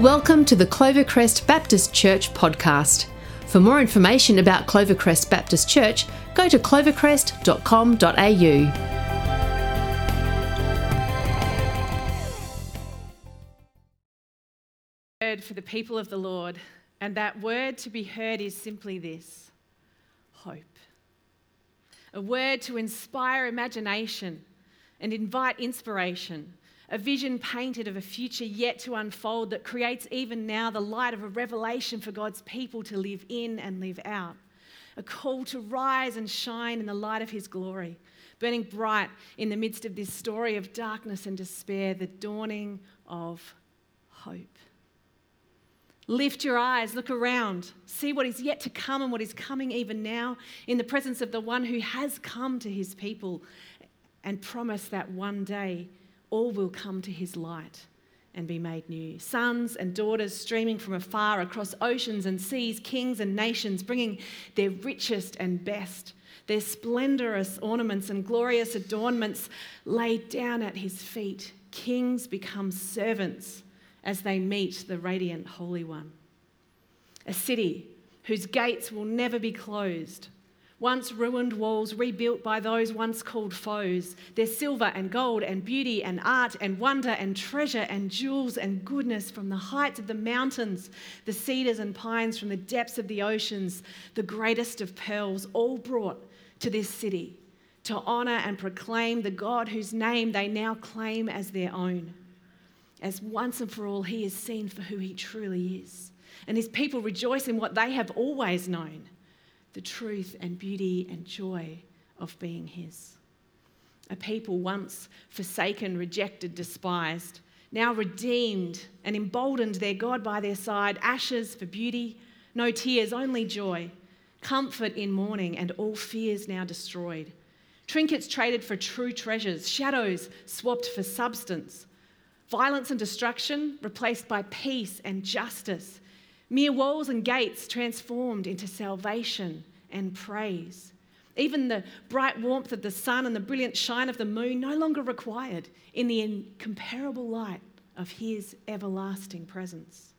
Welcome to the Clovercrest Baptist Church podcast. For more information about Clovercrest Baptist Church, go to clovercrest.com.au. word for the people of the Lord, and that word to be heard is simply this hope. A word to inspire imagination and invite inspiration a vision painted of a future yet to unfold that creates even now the light of a revelation for God's people to live in and live out. A call to rise and shine in the light of His glory, burning bright in the midst of this story of darkness and despair, the dawning of hope. Lift your eyes, look around, see what is yet to come and what is coming even now in the presence of the one who has come to his people and promised that one day all will come to his light and be made new. Sons and daughters streaming from afar across oceans and seas, kings and nations, bringing their richest and best, their splendorous ornaments and glorious adornments laid down at his feet. Kings become servants as they meet the radiant Holy One. A city whose gates will never be closed once ruined walls rebuilt by those once called foes. Their silver and gold and beauty and art and wonder and treasure and jewels and goodness from the heights of the mountains, the cedars and pines from the depths of the oceans, the greatest of pearls, all brought to this city to honour and proclaim the God whose name they now claim as their own. As once and for all, he is seen for who he truly is. And his people rejoice in what they have always known the truth and beauty and joy of being His. A people once forsaken, rejected, despised, now redeemed and emboldened their God by their side, ashes for beauty, no tears, only joy, comfort in mourning, and all fears now destroyed. Trinkets traded for true treasures, shadows swapped for substance, violence and destruction replaced by peace and justice, Mere walls and gates transformed into salvation and praise. Even the bright warmth of the sun and the brilliant shine of the moon no longer required in the incomparable light of His everlasting presence.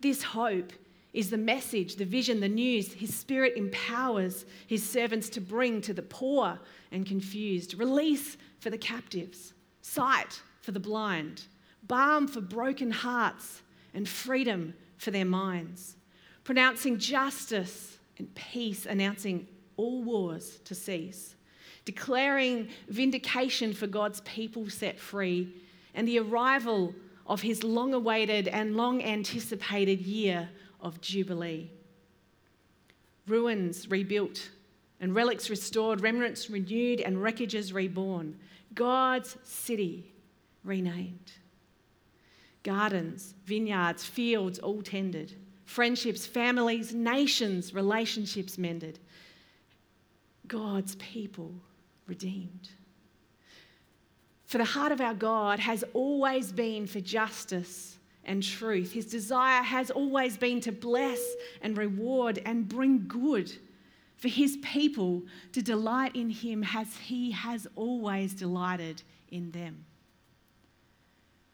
This hope is the message, the vision, the news His Spirit empowers His servants to bring to the poor and confused, release for the captives, sight for the blind, balm for broken hearts, and freedom for their minds, pronouncing justice and peace, announcing all wars to cease, declaring vindication for God's people set free, and the arrival of his long awaited and long anticipated year of Jubilee. Ruins rebuilt and relics restored, remnants renewed, and wreckages reborn. God's city renamed gardens, vineyards, fields all tended, friendships, families, nations, relationships mended, God's people redeemed. For the heart of our God has always been for justice and truth. His desire has always been to bless and reward and bring good. For his people to delight in him as he has always delighted in them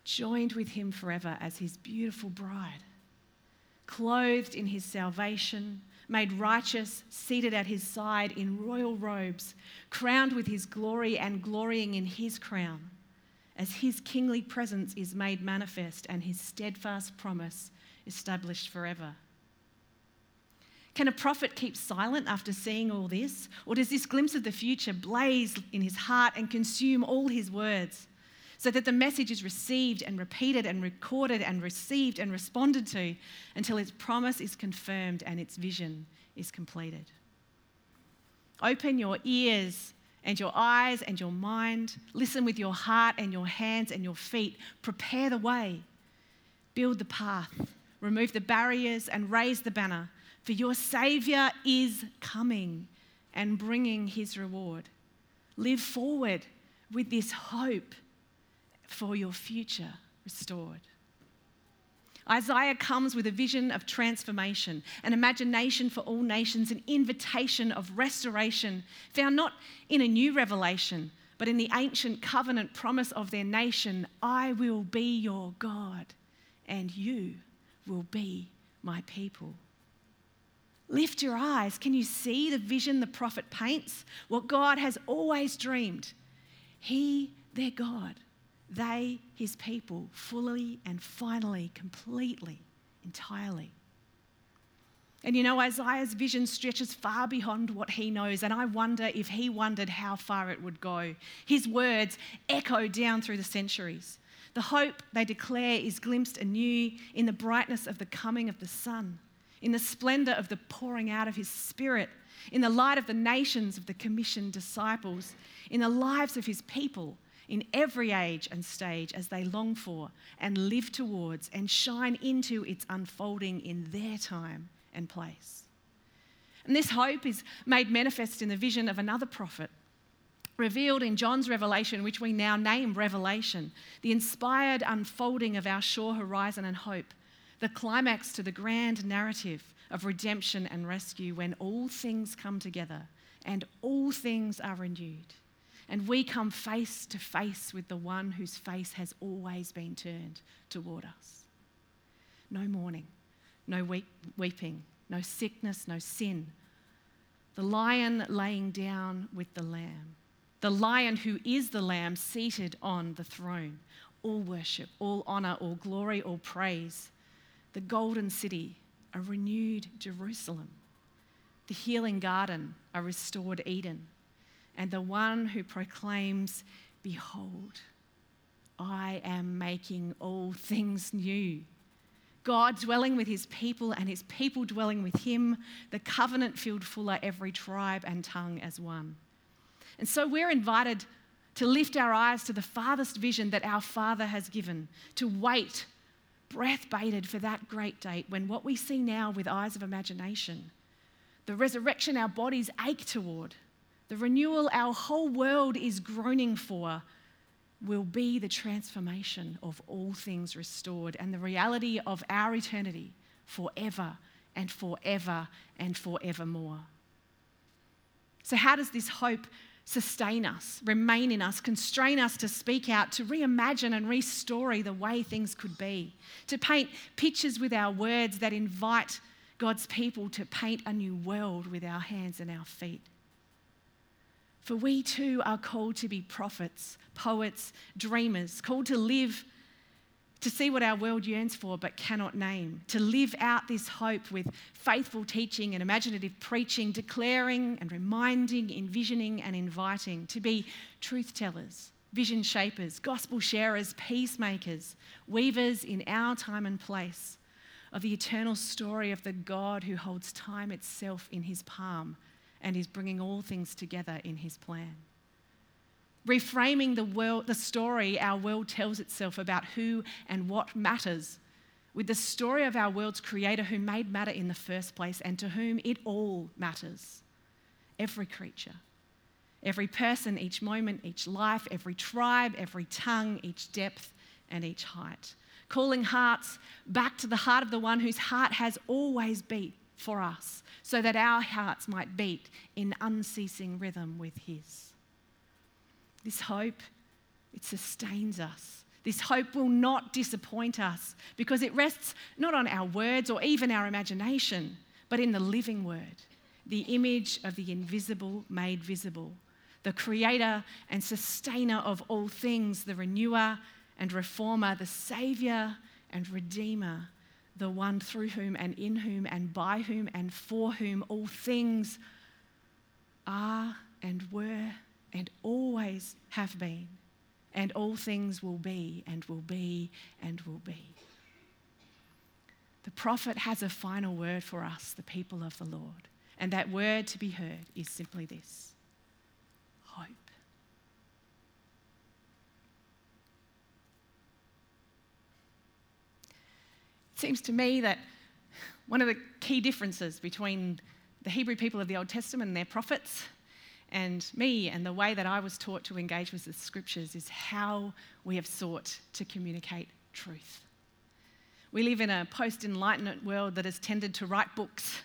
joined with him forever as his beautiful bride, clothed in his salvation, made righteous, seated at his side in royal robes, crowned with his glory and glorying in his crown, as his kingly presence is made manifest and his steadfast promise established forever. Can a prophet keep silent after seeing all this? Or does this glimpse of the future blaze in his heart and consume all his words? So that the message is received and repeated and recorded and received and responded to until its promise is confirmed and its vision is completed. Open your ears and your eyes and your mind. Listen with your heart and your hands and your feet. Prepare the way. Build the path. Remove the barriers and raise the banner. For your Saviour is coming and bringing his reward. Live forward with this hope for your future restored. Isaiah comes with a vision of transformation, an imagination for all nations, an invitation of restoration found not in a new revelation, but in the ancient covenant promise of their nation I will be your God, and you will be my people. Lift your eyes. Can you see the vision the prophet paints? What God has always dreamed. He, their God, they, his people, fully and finally, completely, entirely. And you know, Isaiah's vision stretches far beyond what he knows, and I wonder if he wondered how far it would go. His words echo down through the centuries. The hope they declare is glimpsed anew in the brightness of the coming of the sun in the splendor of the pouring out of his spirit, in the light of the nations of the commissioned disciples, in the lives of his people in every age and stage as they long for and live towards and shine into its unfolding in their time and place. And this hope is made manifest in the vision of another prophet, revealed in John's revelation, which we now name Revelation, the inspired unfolding of our sure horizon and hope the climax to the grand narrative of redemption and rescue when all things come together and all things are renewed. And we come face to face with the one whose face has always been turned toward us. No mourning, no weep, weeping, no sickness, no sin. The lion laying down with the lamb. The lion who is the lamb seated on the throne. All worship, all honor, all glory, all praise the golden city, a renewed Jerusalem, the healing garden, a restored Eden, and the one who proclaims, Behold, I am making all things new. God dwelling with his people and his people dwelling with him, the covenant filled fuller every tribe and tongue as one. And so we're invited to lift our eyes to the farthest vision that our Father has given, to wait breath bated for that great date when what we see now with eyes of imagination, the resurrection our bodies ache toward, the renewal our whole world is groaning for, will be the transformation of all things restored and the reality of our eternity forever and forever and forevermore. So, how does this hope sustain us, remain in us, constrain us to speak out, to reimagine and restory the way things could be, to paint pictures with our words that invite God's people to paint a new world with our hands and our feet. For we too are called to be prophets, poets, dreamers, called to live to see what our world yearns for but cannot name, to live out this hope with faithful teaching and imaginative preaching, declaring and reminding, envisioning and inviting, to be truth tellers, vision shapers, gospel sharers, peacemakers, weavers in our time and place of the eternal story of the God who holds time itself in his palm and is bringing all things together in his plan reframing the, world, the story our world tells itself about who and what matters with the story of our world's creator who made matter in the first place and to whom it all matters. Every creature, every person, each moment, each life, every tribe, every tongue, each depth, and each height. Calling hearts back to the heart of the one whose heart has always beat for us, so that our hearts might beat in unceasing rhythm with his. This hope, it sustains us. This hope will not disappoint us because it rests not on our words or even our imagination, but in the living word, the image of the invisible made visible, the creator and sustainer of all things, the renewer and reformer, the savior and redeemer, the one through whom and in whom and by whom and for whom all things are and were and always have been, and all things will be, and will be, and will be. The prophet has a final word for us, the people of the Lord. And that word to be heard is simply this hope. It seems to me that one of the key differences between the Hebrew people of the Old Testament and their prophets and me and the way that I was taught to engage with the scriptures is how we have sought to communicate truth. We live in a post enlightenment world that has tended to write books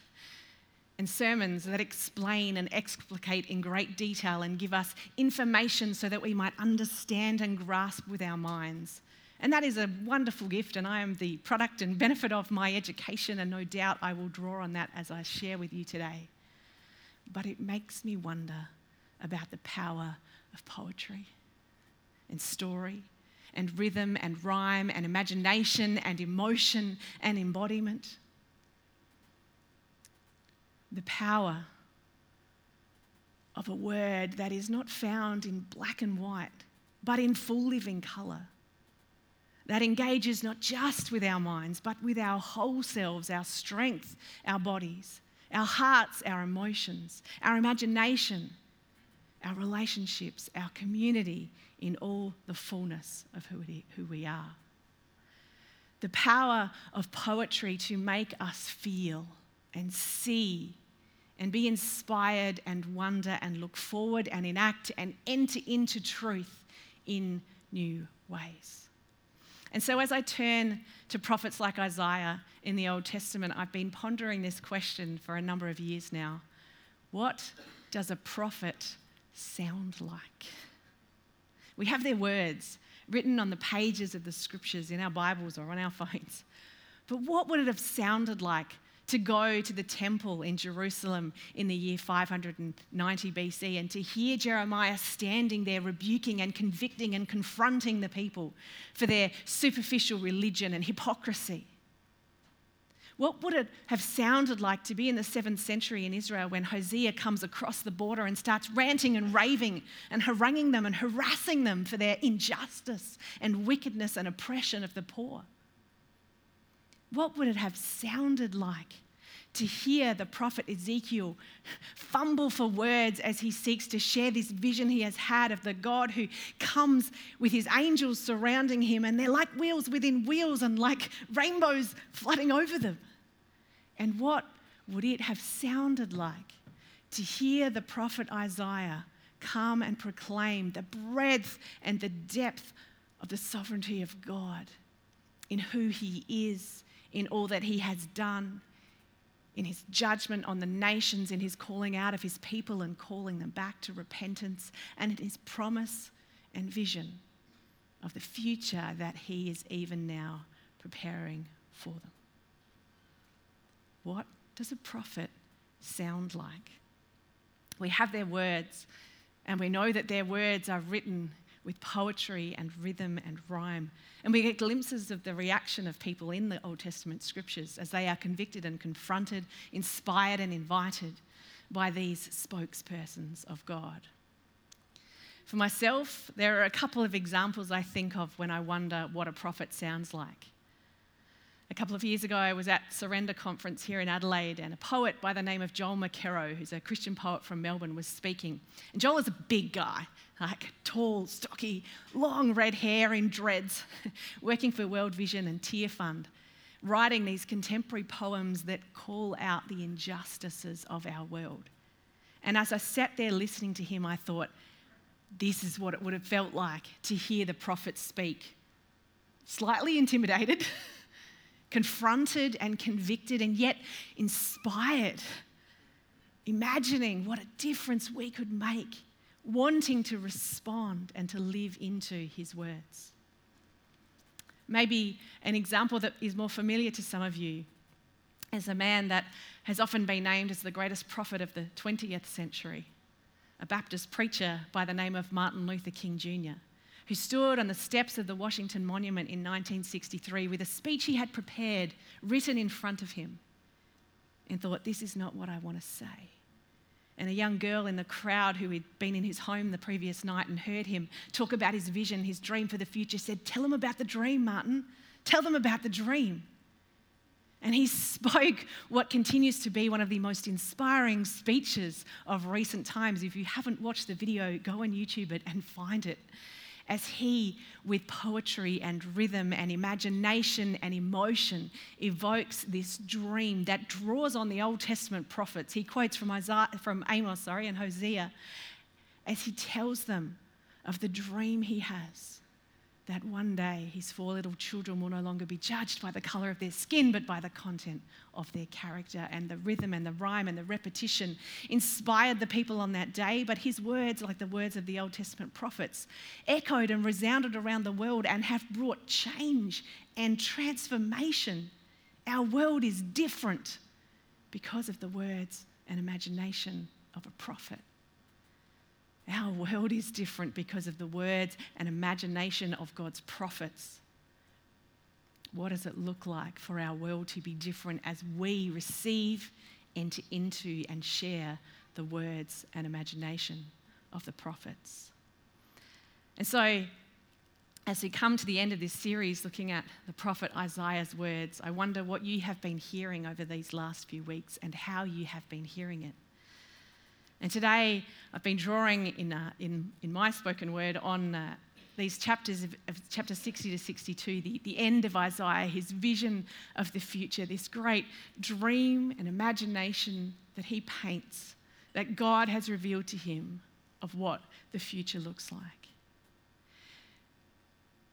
and sermons that explain and explicate in great detail and give us information so that we might understand and grasp with our minds. And that is a wonderful gift, and I am the product and benefit of my education, and no doubt I will draw on that as I share with you today. But it makes me wonder about the power of poetry and story and rhythm and rhyme and imagination and emotion and embodiment. The power of a word that is not found in black and white, but in full living colour. That engages not just with our minds, but with our whole selves, our strength, our bodies, our hearts, our emotions, our imagination, our relationships, our community in all the fullness of who, who we are. The power of poetry to make us feel and see and be inspired and wonder and look forward and enact and enter into truth in new ways. And so, as I turn to prophets like Isaiah in the Old Testament, I've been pondering this question for a number of years now. What does a prophet sound like? We have their words written on the pages of the scriptures in our Bibles or on our phones. But what would it have sounded like to go to the temple in Jerusalem in the year 590 BC and to hear Jeremiah standing there rebuking and convicting and confronting the people for their superficial religion and hypocrisy. What would it have sounded like to be in the seventh century in Israel when Hosea comes across the border and starts ranting and raving and haranguing them and harassing them for their injustice and wickedness and oppression of the poor? What would it have sounded like to hear the prophet Ezekiel fumble for words as he seeks to share this vision he has had of the God who comes with his angels surrounding him, and they're like wheels within wheels and like rainbows flooding over them? And what would it have sounded like to hear the prophet Isaiah come and proclaim the breadth and the depth of the sovereignty of God in who he is? In all that he has done, in his judgment on the nations, in his calling out of his people and calling them back to repentance, and in his promise and vision of the future that he is even now preparing for them. What does a prophet sound like? We have their words, and we know that their words are written with poetry and rhythm and rhyme. And we get glimpses of the reaction of people in the Old Testament scriptures as they are convicted and confronted, inspired and invited by these spokespersons of God. For myself, there are a couple of examples I think of when I wonder what a prophet sounds like. A couple of years ago, I was at Surrender Conference here in Adelaide, and a poet by the name of Joel McKerrow, who's a Christian poet from Melbourne, was speaking. And Joel is a big guy, like tall, stocky, long red hair in dreads, working for World Vision and Tear Fund, writing these contemporary poems that call out the injustices of our world. And as I sat there listening to him, I thought, this is what it would have felt like to hear the prophet speak. Slightly intimidated, confronted and convicted, and yet inspired, imagining what a difference we could make wanting to respond and to live into his words. Maybe an example that is more familiar to some of you is a man that has often been named as the greatest prophet of the 20th century, a Baptist preacher by the name of Martin Luther King Jr., who stood on the steps of the Washington Monument in 1963 with a speech he had prepared written in front of him and thought, This is not what I want to say and a young girl in the crowd who had been in his home the previous night and heard him talk about his vision, his dream for the future, said, Tell them about the dream, Martin. Tell them about the dream. And he spoke what continues to be one of the most inspiring speeches of recent times. If you haven't watched the video, go on YouTube it and find it as he, with poetry and rhythm and imagination and emotion, evokes this dream that draws on the Old Testament prophets. He quotes from, Isaiah, from Amos sorry, and Hosea as he tells them of the dream he has that one day his four little children will no longer be judged by the colour of their skin, but by the content of their character. And the rhythm and the rhyme and the repetition inspired the people on that day. But his words, like the words of the Old Testament prophets, echoed and resounded around the world and have brought change and transformation. Our world is different because of the words and imagination of a prophet. Our world is different because of the words and imagination of God's prophets. What does it look like for our world to be different as we receive, enter into, and share the words and imagination of the prophets? And so, as we come to the end of this series looking at the prophet Isaiah's words, I wonder what you have been hearing over these last few weeks and how you have been hearing it. And today I've been drawing in, uh, in, in my spoken word on uh, these chapters of, of, chapter 60 to 62, the, the end of Isaiah, his vision of the future, this great dream and imagination that he paints, that God has revealed to him of what the future looks like.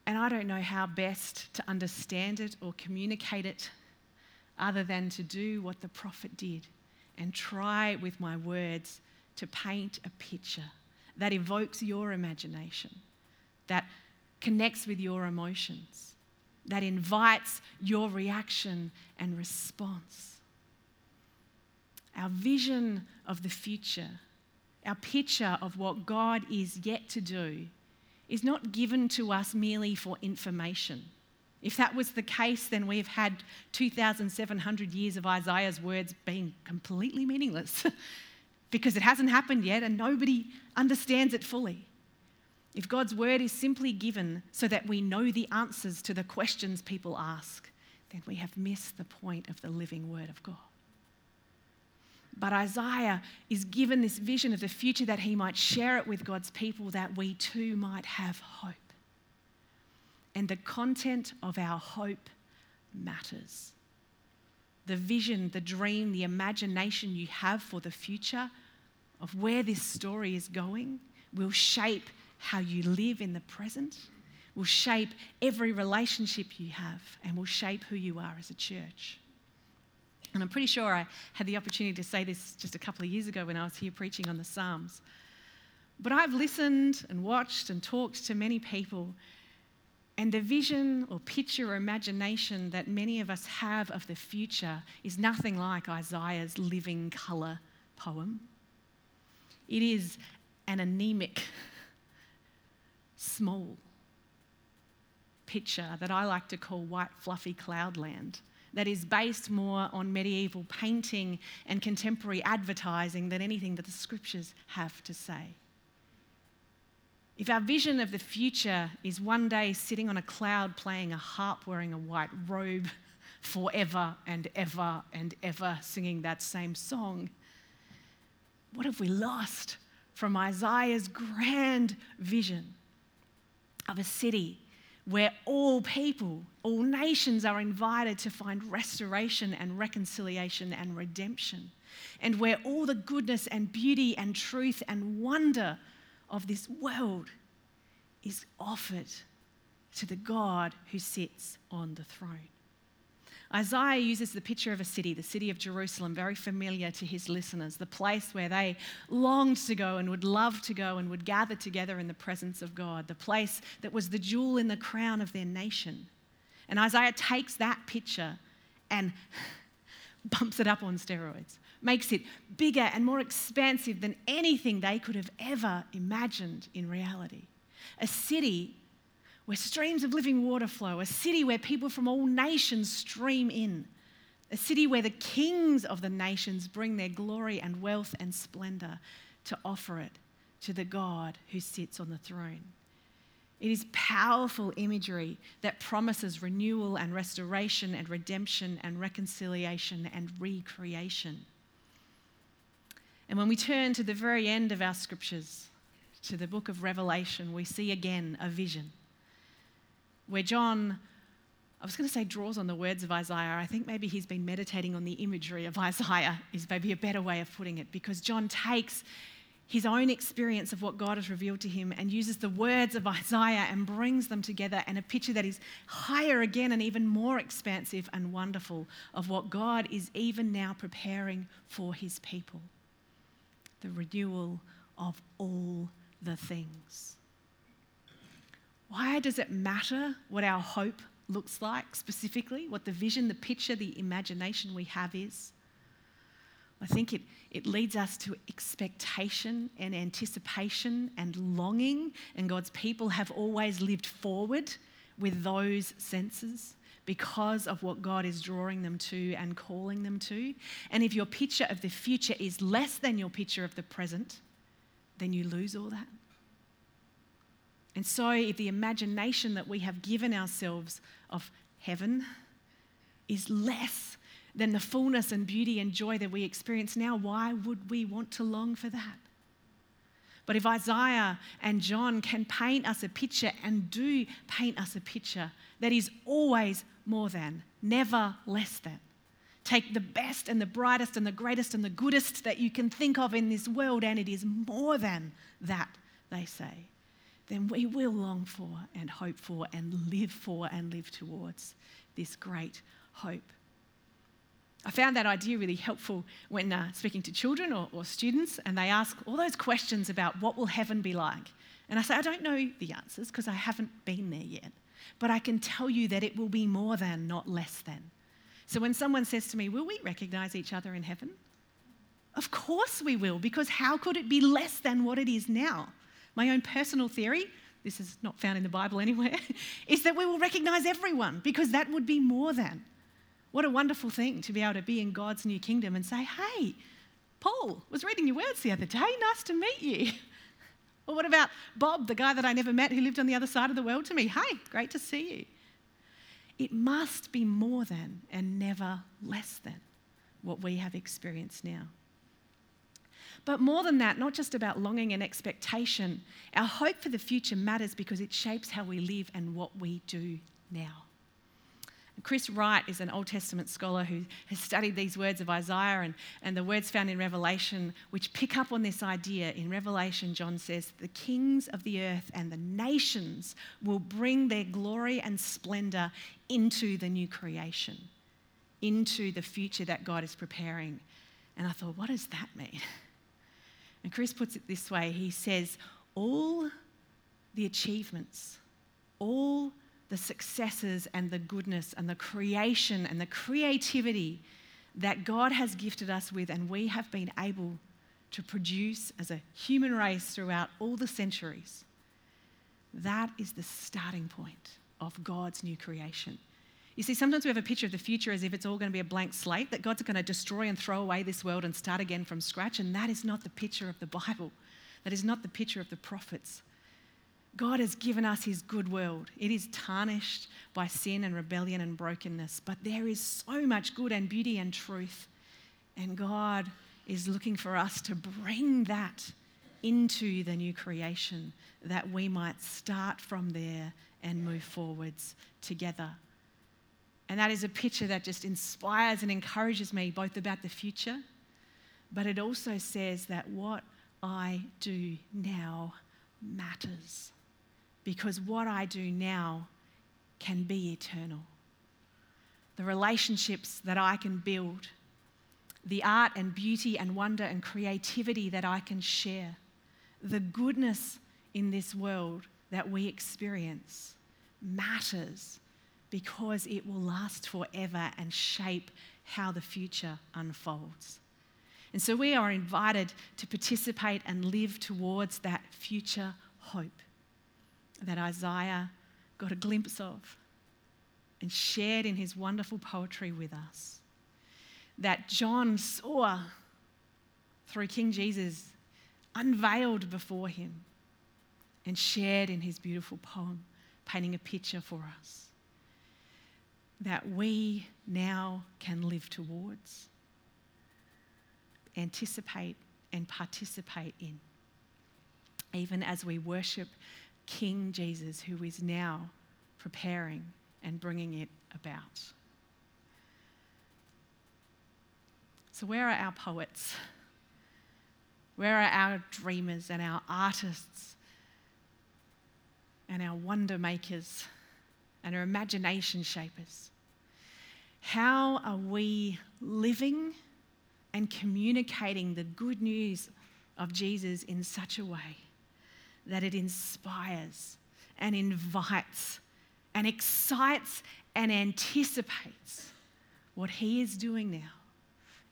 And I don't know how best to understand it or communicate it other than to do what the prophet did and try with my words to paint a picture that evokes your imagination, that connects with your emotions, that invites your reaction and response. Our vision of the future, our picture of what God is yet to do, is not given to us merely for information. If that was the case, then we've had 2,700 years of Isaiah's words being completely meaningless. because it hasn't happened yet and nobody understands it fully. If God's word is simply given so that we know the answers to the questions people ask, then we have missed the point of the living word of God. But Isaiah is given this vision of the future that he might share it with God's people, that we too might have hope. And the content of our hope matters the vision, the dream, the imagination you have for the future of where this story is going will shape how you live in the present, will shape every relationship you have, and will shape who you are as a church. And I'm pretty sure I had the opportunity to say this just a couple of years ago when I was here preaching on the Psalms. But I've listened and watched and talked to many people and the vision or picture or imagination that many of us have of the future is nothing like Isaiah's living colour poem. It is an anemic, small picture that I like to call white, fluffy cloudland that is based more on medieval painting and contemporary advertising than anything that the scriptures have to say. If our vision of the future is one day sitting on a cloud playing a harp wearing a white robe forever and ever and ever singing that same song, what have we lost from Isaiah's grand vision of a city where all people, all nations are invited to find restoration and reconciliation and redemption, and where all the goodness and beauty and truth and wonder of this world is offered to the God who sits on the throne. Isaiah uses the picture of a city, the city of Jerusalem, very familiar to his listeners, the place where they longed to go and would love to go and would gather together in the presence of God, the place that was the jewel in the crown of their nation. And Isaiah takes that picture and bumps it up on steroids makes it bigger and more expansive than anything they could have ever imagined in reality. A city where streams of living water flow, a city where people from all nations stream in, a city where the kings of the nations bring their glory and wealth and splendor to offer it to the God who sits on the throne. It is powerful imagery that promises renewal and restoration and redemption and reconciliation and recreation. And when we turn to the very end of our scriptures, to the book of Revelation, we see again a vision where John, I was going to say draws on the words of Isaiah. I think maybe he's been meditating on the imagery of Isaiah, is maybe a better way of putting it, because John takes his own experience of what God has revealed to him and uses the words of Isaiah and brings them together in a picture that is higher again and even more expansive and wonderful of what God is even now preparing for his people the renewal of all the things. Why does it matter what our hope looks like specifically, what the vision, the picture, the imagination we have is? I think it, it leads us to expectation and anticipation and longing, and God's people have always lived forward with those senses because of what God is drawing them to and calling them to. And if your picture of the future is less than your picture of the present, then you lose all that. And so, if the imagination that we have given ourselves of heaven is less than the fullness and beauty and joy that we experience now, why would we want to long for that? But if Isaiah and John can paint us a picture and do paint us a picture that is always more than, never less than, take the best and the brightest and the greatest and the goodest that you can think of in this world, and it is more than that, they say, then we will long for and hope for and live for and live towards this great hope. I found that idea really helpful when uh, speaking to children or, or students, and they ask all those questions about what will heaven be like. And I say, I don't know the answers because I haven't been there yet, but I can tell you that it will be more than, not less than. So when someone says to me, Will we recognize each other in heaven? Of course we will, because how could it be less than what it is now? My own personal theory, this is not found in the Bible anywhere, is that we will recognize everyone because that would be more than. What a wonderful thing to be able to be in God's new kingdom and say, hey, Paul was reading your words the other day. Nice to meet you. Or what about Bob, the guy that I never met who lived on the other side of the world to me? Hey, great to see you. It must be more than and never less than what we have experienced now. But more than that, not just about longing and expectation, our hope for the future matters because it shapes how we live and what we do now. Chris Wright is an Old Testament scholar who has studied these words of Isaiah and, and the words found in Revelation, which pick up on this idea. In Revelation, John says, The kings of the earth and the nations will bring their glory and splendor into the new creation, into the future that God is preparing. And I thought, what does that mean? And Chris puts it this way he says, All the achievements, all the successes and the goodness and the creation and the creativity that God has gifted us with and we have been able to produce as a human race throughout all the centuries. That is the starting point of God's new creation. You see, sometimes we have a picture of the future as if it's all going to be a blank slate, that God's going to destroy and throw away this world and start again from scratch, and that is not the picture of the Bible. That is not the picture of the prophets. God has given us his good world. It is tarnished by sin and rebellion and brokenness, but there is so much good and beauty and truth. And God is looking for us to bring that into the new creation that we might start from there and move forwards together. And that is a picture that just inspires and encourages me both about the future, but it also says that what I do now matters because what I do now can be eternal. The relationships that I can build, the art and beauty and wonder and creativity that I can share, the goodness in this world that we experience matters because it will last forever and shape how the future unfolds. And so we are invited to participate and live towards that future hope that Isaiah got a glimpse of and shared in his wonderful poetry with us. That John saw through King Jesus, unveiled before him, and shared in his beautiful poem, painting a picture for us. That we now can live towards, anticipate, and participate in, even as we worship King Jesus, who is now preparing and bringing it about. So, where are our poets? Where are our dreamers and our artists and our wonder makers and our imagination shapers? How are we living and communicating the good news of Jesus in such a way that it inspires and invites and excites and anticipates what He is doing now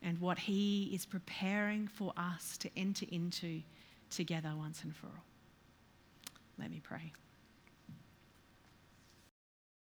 and what He is preparing for us to enter into together once and for all. Let me pray.